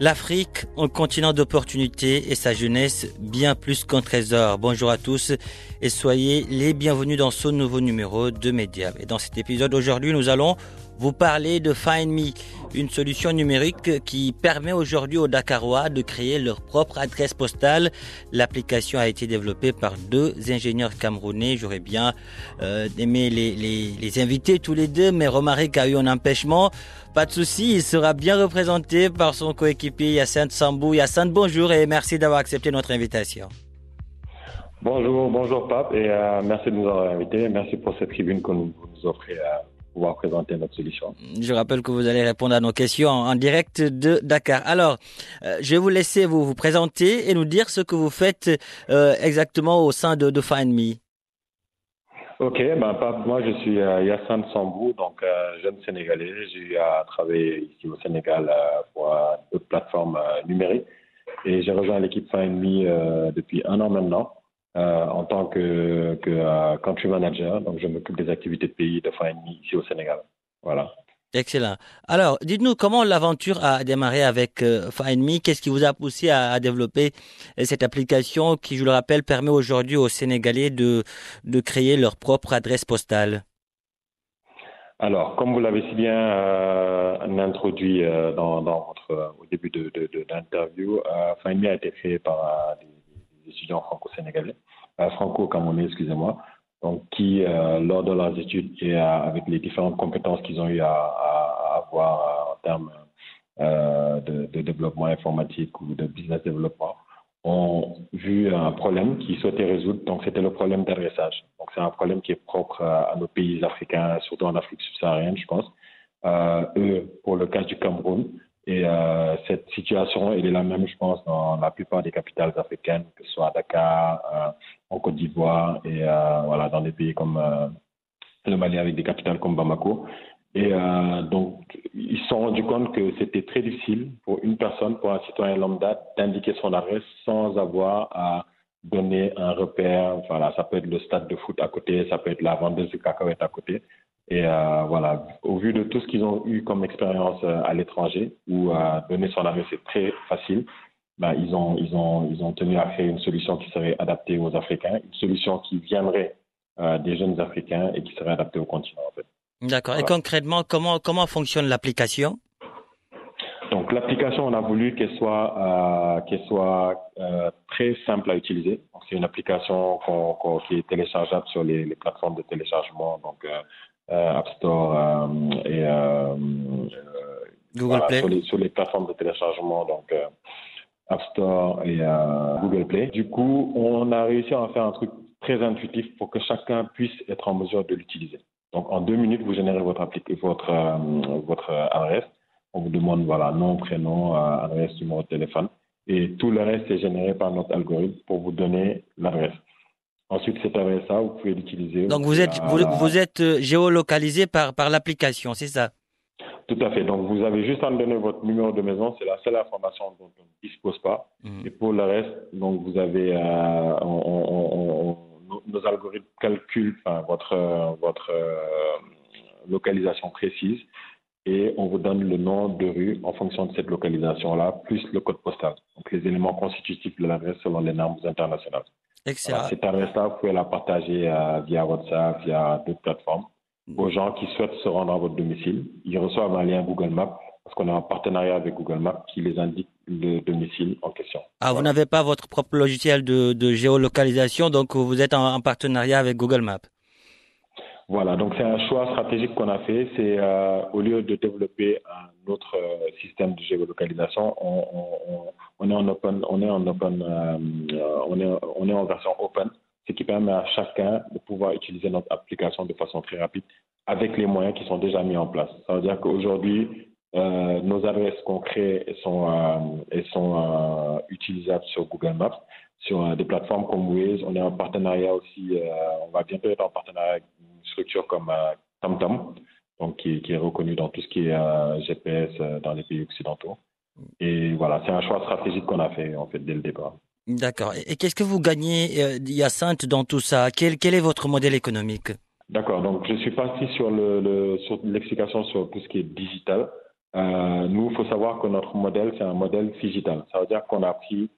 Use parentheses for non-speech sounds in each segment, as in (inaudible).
L'Afrique, un continent d'opportunités et sa jeunesse bien plus qu'un trésor. Bonjour à tous et soyez les bienvenus dans ce nouveau numéro de Média. Et dans cet épisode aujourd'hui, nous allons vous parler de FindMe, une solution numérique qui permet aujourd'hui aux Dakarois de créer leur propre adresse postale. L'application a été développée par deux ingénieurs camerounais. J'aurais bien euh, aimé les, inviter tous les deux, mais Romaric a eu un empêchement. Pas de souci, il sera bien représenté par son coéquipier Yacine Sambou. Yacine, bonjour et merci d'avoir accepté notre invitation. Bonjour, bonjour Pape et euh, merci de nous avoir invités. Merci pour cette tribune que nous, offrez à pouvoir présenter notre solution. Je rappelle que vous allez répondre à nos questions en direct de Dakar. Alors, euh, je vais vous laisser vous, vous présenter et nous dire ce que vous faites euh, exactement au sein de, de FindMe. Ok, ben, moi je suis euh, Yassine Sambou, donc euh, jeune Sénégalais. J'ai travailler ici au Sénégal pour d'autres plateformes euh, numériques et j'ai rejoint l'équipe FindMe euh, depuis un an maintenant euh, en tant que, que euh, country manager. Donc je m'occupe des activités de pays de FindMe ici au Sénégal. Voilà. Excellent. Alors, dites-nous comment l'aventure a démarré avec euh, FindMe. Qu'est-ce qui vous a poussé à, à développer euh, cette application qui, je le rappelle, permet aujourd'hui aux Sénégalais de, de créer leur propre adresse postale? Alors, comme vous l'avez si bien euh, introduit euh, dans, dans votre, au début de, de, de l'interview, FindMe a été créé par des étudiants franco-sénégalais, euh, franco-camerounais, excusez-moi, donc qui, euh, lors de leurs études et euh, avec les différentes compétences qu'ils ont eu à, avoir en termes de, développement informatique ou de business développement, ont vu un problème qu'ils souhaitaient résoudre. Donc, c'était le problème d'adressage. Donc, c'est un problème qui est propre à, nos pays africains, surtout en Afrique subsaharienne, je pense. Eux, pour le cas du Cameroun, et euh, cette situation, elle est la même, je pense, dans la plupart des capitales africaines, que ce soit à Dakar, euh, en Côte d'Ivoire et euh, voilà, dans des pays comme euh, le Mali avec des capitales comme Bamako. Et donc, ils se sont rendus compte que c'était très difficile pour une personne, pour un citoyen lambda, d'indiquer son adresse sans avoir à donner un repère. Voilà, ça peut être le stade de foot à côté, ça peut être la vendeuse de cacahuètes à côté. Et euh, voilà, au vu de tout ce qu'ils ont eu comme expérience euh, à l'étranger, où euh, donner son adresse est très facile, ben, ils, ont, ils, ont, ils ont tenu à créer une solution qui serait adaptée aux Africains, une solution qui viendrait euh, des jeunes Africains et qui serait adaptée au continent. En fait. D'accord. Et concrètement, comment, comment fonctionne l'application? Donc l'application, on a voulu qu'elle soit, qu'elle soit très simple à utiliser. Donc, C'est une application qui est téléchargeable sur les, les plateformes de téléchargement, donc App Store euh, et euh, euh, Google voilà, Play sur, les, sur les plateformes de téléchargement, donc euh, App Store et euh, Google Play. Du coup, on a réussi à en faire un truc très intuitif pour que chacun puisse être en mesure de l'utiliser. Donc en deux minutes, vous générez votre, votre, euh, votre adresse. On vous demande voilà nom, prénom, euh, adresse, numéro de téléphone. Et tout le reste est généré par notre algorithme pour vous donner l'adresse. Ensuite, cette adresse-là, vous pouvez l'utiliser. Donc vous êtes, la- vous, la- vous êtes euh, géolocalisé par, par l'application, c'est ça? Tout à fait. Donc, vous avez juste à me donner votre numéro de maison. C'est la seule information dont on ne dispose pas. Mhm. Et pour le reste, donc, vous avez, euh, on- on- on- on- nos- nos algorithmes calculent enfin, votre, votre euh, localisation précise et on vous donne le nom de rue en fonction de cette localisation-là, plus le code postal. Donc, les éléments constitutifs de l'adresse selon les normes internationales. Excellent. Cette adresse-là, vous pouvez la partager euh, via WhatsApp, via d'autres plateformes. Aux gens qui souhaitent se rendre à votre domicile, ils reçoivent un lien Google Maps parce qu'on est en partenariat avec Google Maps qui les indique le domicile en question. Ah, vous n'avez pas votre propre logiciel de, de géolocalisation, donc vous êtes en, en partenariat avec Google Maps. Voilà, donc c'est un choix stratégique qu'on a fait. C'est euh, au lieu de développer un autre euh, système de géolocalisation, on, on, on, est en open, on est en open, euh, on est on est en version open, ce qui permet à chacun de pouvoir utiliser notre application de façon très rapide avec les moyens qui sont déjà mis en place. Ça veut dire qu'aujourd'hui, euh, nos adresses qu'on crée sont, euh, elles sont utilisables sur Google Maps, sur des plateformes comme Waze. On est en partenariat aussi, on va bientôt être en partenariat avec une structure comme TomTom, donc qui, qui, est reconnue dans tout ce qui est GPS dans les pays occidentaux. Et voilà, c'est un choix stratégique qu'on a fait en fait dès le départ. D'accord. Et qu'est-ce que vous gagnez, euh, Hyacinthe, dans tout ça? Quel, quel est votre modèle économique? D'accord. Donc, je suis parti sur l'explication le, sur, sur tout ce qui est digital. Euh, nous, il faut savoir que notre modèle, c'est un modèle digital. Ça veut dire qu'on a pris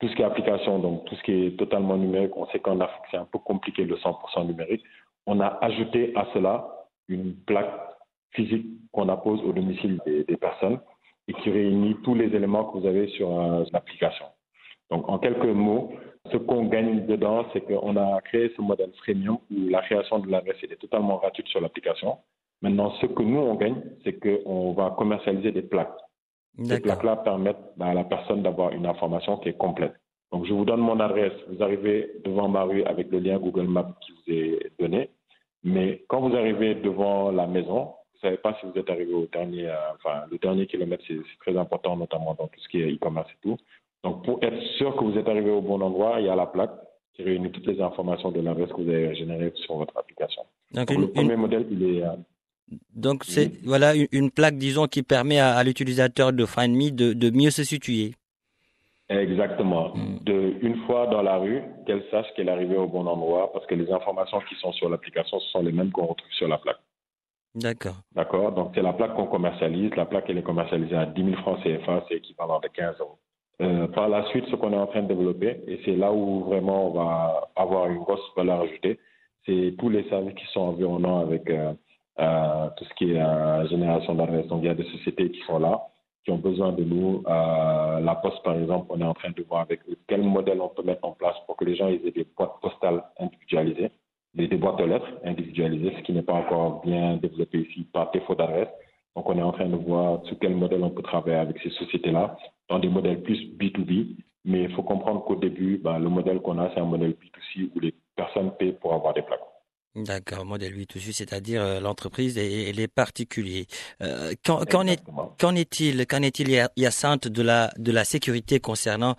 tout ce qui est application, donc tout ce qui est totalement numérique. On sait qu'en Afrique, c'est un peu compliqué le 100% numérique. On a ajouté à cela une plaque physique qu'on appose au domicile des, des, personnes et qui réunit tous les éléments que vous avez sur euh, l'application. Donc, en quelques mots, ce qu'on gagne dedans, c'est qu'on a créé ce modèle freemium où la création de l'adresse est totalement gratuite sur l'application. Maintenant, ce que nous, on gagne, c'est qu'on va commercialiser des plaques. Ces plaques-là permettent à la personne d'avoir une information qui est complète. Donc, je vous donne mon adresse. Vous arrivez devant ma rue avec le lien Google Maps qui vous est donné. Mais quand vous arrivez devant la maison, vous ne savez pas si vous êtes arrivé au dernier, euh, enfin, le dernier kilomètre, c'est très important, notamment dans tout ce qui est e-commerce et tout. Donc, pour être sûr que vous êtes arrivé au bon endroit, il y a la plaque qui réunit toutes les informations de l'adresse que vous avez générée sur votre application. Donc, Donc une, le premier une... modèle, il est. Euh, donc, c'est oui. voilà une, plaque, disons, qui permet à, à l'utilisateur de FindMe de, de, mieux se situer. Exactement. Mm. De, une fois dans la rue, qu'elle sache qu'elle est arrivée au bon endroit parce que les informations qui sont sur l'application, ce sont les mêmes qu'on retrouve sur la plaque. D'accord. D'accord? Donc, c'est la plaque qu'on commercialise. La plaque, elle est commercialisée à 10 000 francs CFA, c'est équivalent de 15 euros. Euh, par la suite, ce qu'on est en train de développer, et c'est là où vraiment on va avoir une grosse valeur ajoutée, c'est tous les services qui sont environnants avec euh, euh, tout ce qui est euh, génération d'adresses. Donc, il y a des sociétés qui sont là, qui ont besoin de nous. Euh, la Poste, par exemple, on est en train de voir avec eux quel modèle on peut mettre en place pour que les gens aient des boîtes postales individualisées, des, boîtes aux lettres individualisées, ce qui n'est pas encore bien développé ici par défaut d'adresse. Donc, on est en train de voir sur quel modèle on peut travailler avec ces sociétés-là dans des modèles plus B2B. Mais il faut comprendre qu'au début, ben, le modèle qu'on a, c'est un modèle B2C où les personnes paient pour avoir des plaques. D'accord, modèle B2C, c'est-à-dire euh, l'entreprise et, les particuliers. Euh, qu'en qu est, qu est-il, qu'en est-il, Hyacinthe, de la, de la sécurité concernant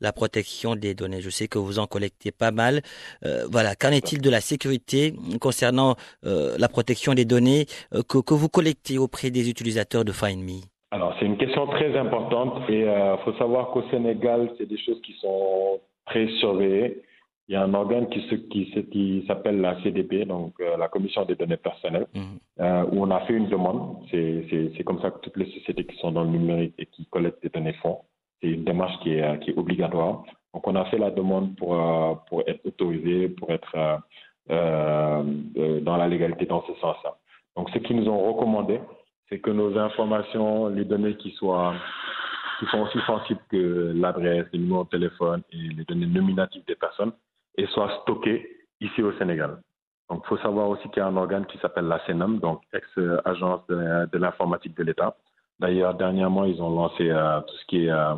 la protection des données? Je sais que vous en collectez pas mal. Euh, voilà, qu'en est-il de la sécurité concernant euh, la protection des données euh, que, que vous collectez auprès des utilisateurs de FindMe alors, c'est une question très importante et il euh, faut savoir qu'au Sénégal, c'est des choses qui sont très surveillées. Il y a un organe qui, qui, qui s'appelle la CDP, donc euh, la Commission des données personnelles, mmh. euh, où on a fait une demande. C'est comme ça que toutes les sociétés qui sont dans le numérique et qui collectent des données font. C'est une démarche qui est, qui est, obligatoire. Donc, on a fait la demande pour, euh, pour être autorisé, pour être euh, dans la légalité dans ce sens-là. Donc, ce qu'ils nous ont recommandé, c'est que nos informations, les données qui soient qui sont aussi sensibles que l'adresse, le numéro de téléphone et les données nominatives des personnes, et soient stockées ici au Sénégal. Donc, il faut savoir aussi qu'il y a un organe qui s'appelle la CENAM, donc ex-agence de, l'informatique de l'État. D'ailleurs, dernièrement, ils ont lancé euh, tout ce qui est euh,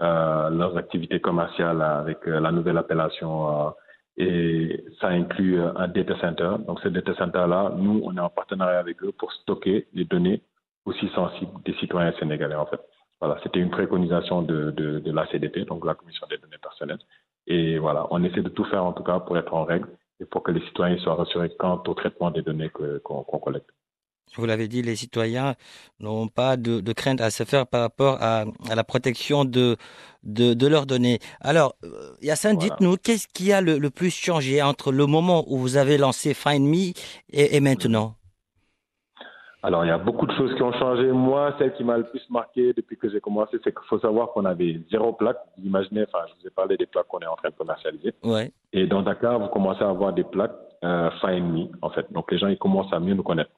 euh, leurs activités commerciales avec la nouvelle appellation et ça inclut un data center. Donc, ce data center-là, nous, on est en partenariat avec eux pour stocker les données aussi sensibles des citoyens sénégalais, en fait. Voilà, c'était une préconisation de la CDP, donc la Commission des données personnelles. Et voilà, on essaie de tout faire, en tout cas, pour être en règle et pour que les citoyens soient rassurés quant au traitement des données qu'on qu collecte. Vous l'avez dit, les citoyens n'ont pas de, de, crainte à se faire par rapport à, à la protection de, de, de, leurs données. Alors, Yassin, voilà. dites-nous, qu'est-ce qui a le, le, plus changé entre le moment où vous avez lancé Find Me et, et maintenant? Alors, il y a beaucoup de choses qui ont changé. Moi, celle qui m'a le plus marqué depuis que j'ai commencé, c'est qu'il faut savoir qu'on avait zéro plaque. Vous imaginez, enfin, je vous ai parlé des plaques qu'on est en train de commercialiser. Ouais. Et dans Dakar, vous commencez à avoir des plaques euh, Find Me, en fait. Donc, les gens, ils commencent à mieux nous connaître.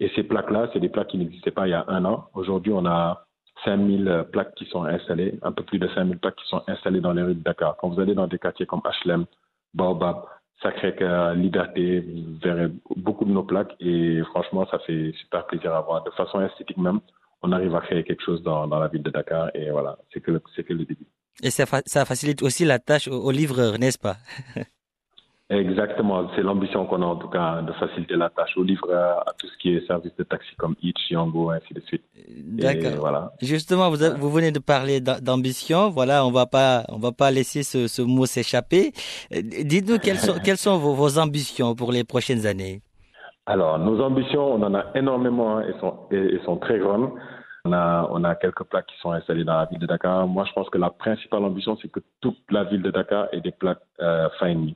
Et ces plaques-là, c'est des plaques qui n'existaient pas il y a un an. Aujourd'hui, on a 5000 plaques qui sont installées, un peu plus de 5000 plaques qui sont installées dans les rues de Dakar. Quand vous allez dans des quartiers comme HLM, Baobab, Sacré-Cœur, Liberté, vous verrez beaucoup de nos plaques et franchement, ça fait super plaisir à voir. De façon esthétique même, on arrive à créer quelque chose dans, dans la ville de Dakar et voilà, c'est que, c'est que le début. Et ça, ça facilite aussi la tâche aux livreurs, n'est-ce pas? (laughs) Exactement, c'est l'ambition qu'on a en tout cas de faciliter la tâche aux livreurs, à tout ce qui est service de taxi comme Itch, Yango, ainsi de suite. D'accord. Voilà. Justement, vous, vous venez de parler d'ambition. Voilà, on va pas, on va pas laisser ce, ce mot s'échapper. Dites-nous quelles sont, quelles sont vos, vos, ambitions pour les prochaines années? Alors, nos ambitions, on en a énormément et sont, et, sont très grandes. On a, on a quelques plaques qui sont installées dans la ville de Dakar. Moi, je pense que la principale ambition, c'est que toute la ville de Dakar ait des plaques euh, fine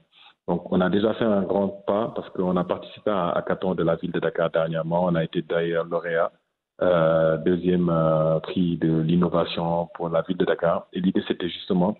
donc, on a déjà fait un grand pas parce qu'on a participé à Hackathon de la ville de Dakar dernièrement. On a été d'ailleurs lauréat, euh, deuxième euh, prix de l'innovation pour la ville de Dakar. Et l'idée, c'était justement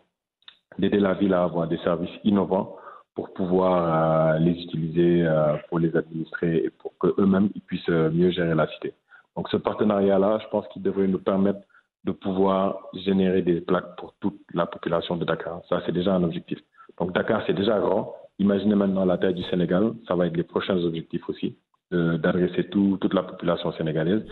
d'aider la ville à avoir des services innovants pour pouvoir euh, les utiliser pour les administrer et pour qu'eux-mêmes ils puissent mieux gérer la cité. Donc, ce partenariat-là, je pense qu'il devrait nous permettre de pouvoir générer des plaques pour toute la population de Dakar. Ça, c'est déjà un objectif. Donc, Dakar, c'est déjà grand Imaginez maintenant la taille du Sénégal, ça va être les prochains objectifs aussi, d'adresser toute la population sénégalaise.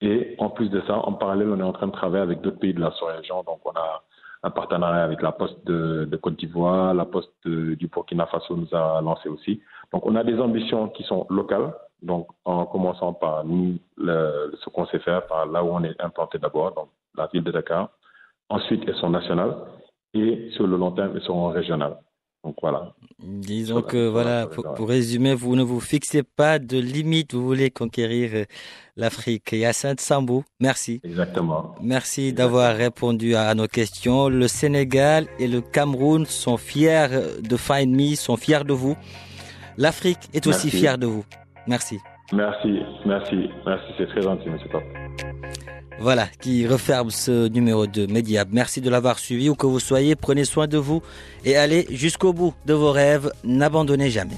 Et en plus de ça, en parallèle, on est en train de travailler avec d'autres pays de la sous-région. Donc, on a un partenariat avec la Poste de, Côte d'Ivoire, la Poste de, du Burkina Faso nous a lancé aussi. Donc, on a des ambitions qui sont locales. Donc, en commençant par nous, ce qu'on sait faire, par là où on est implanté d'abord, donc la ville de Dakar. Ensuite, elles sont nationales. Et sur le long terme, elles seront régionales. Donc voilà. Disons que voilà, pour, pour, résumer, vous ne vous fixez pas de limite, vous voulez conquérir euh, l'Afrique. Yacine Sambou, merci. Exactement. Merci d'avoir répondu à nos questions. Le Sénégal et le Cameroun sont fiers de Find Me, sont fiers de vous. L'Afrique est aussi fière de vous. Merci. Merci, merci, merci, c'est très gentil, monsieur Top. Voilà, qui referme ce numéro de Mediab. Merci de l'avoir suivi, où que vous soyez, prenez soin de vous et allez jusqu'au bout de vos rêves, n'abandonnez jamais.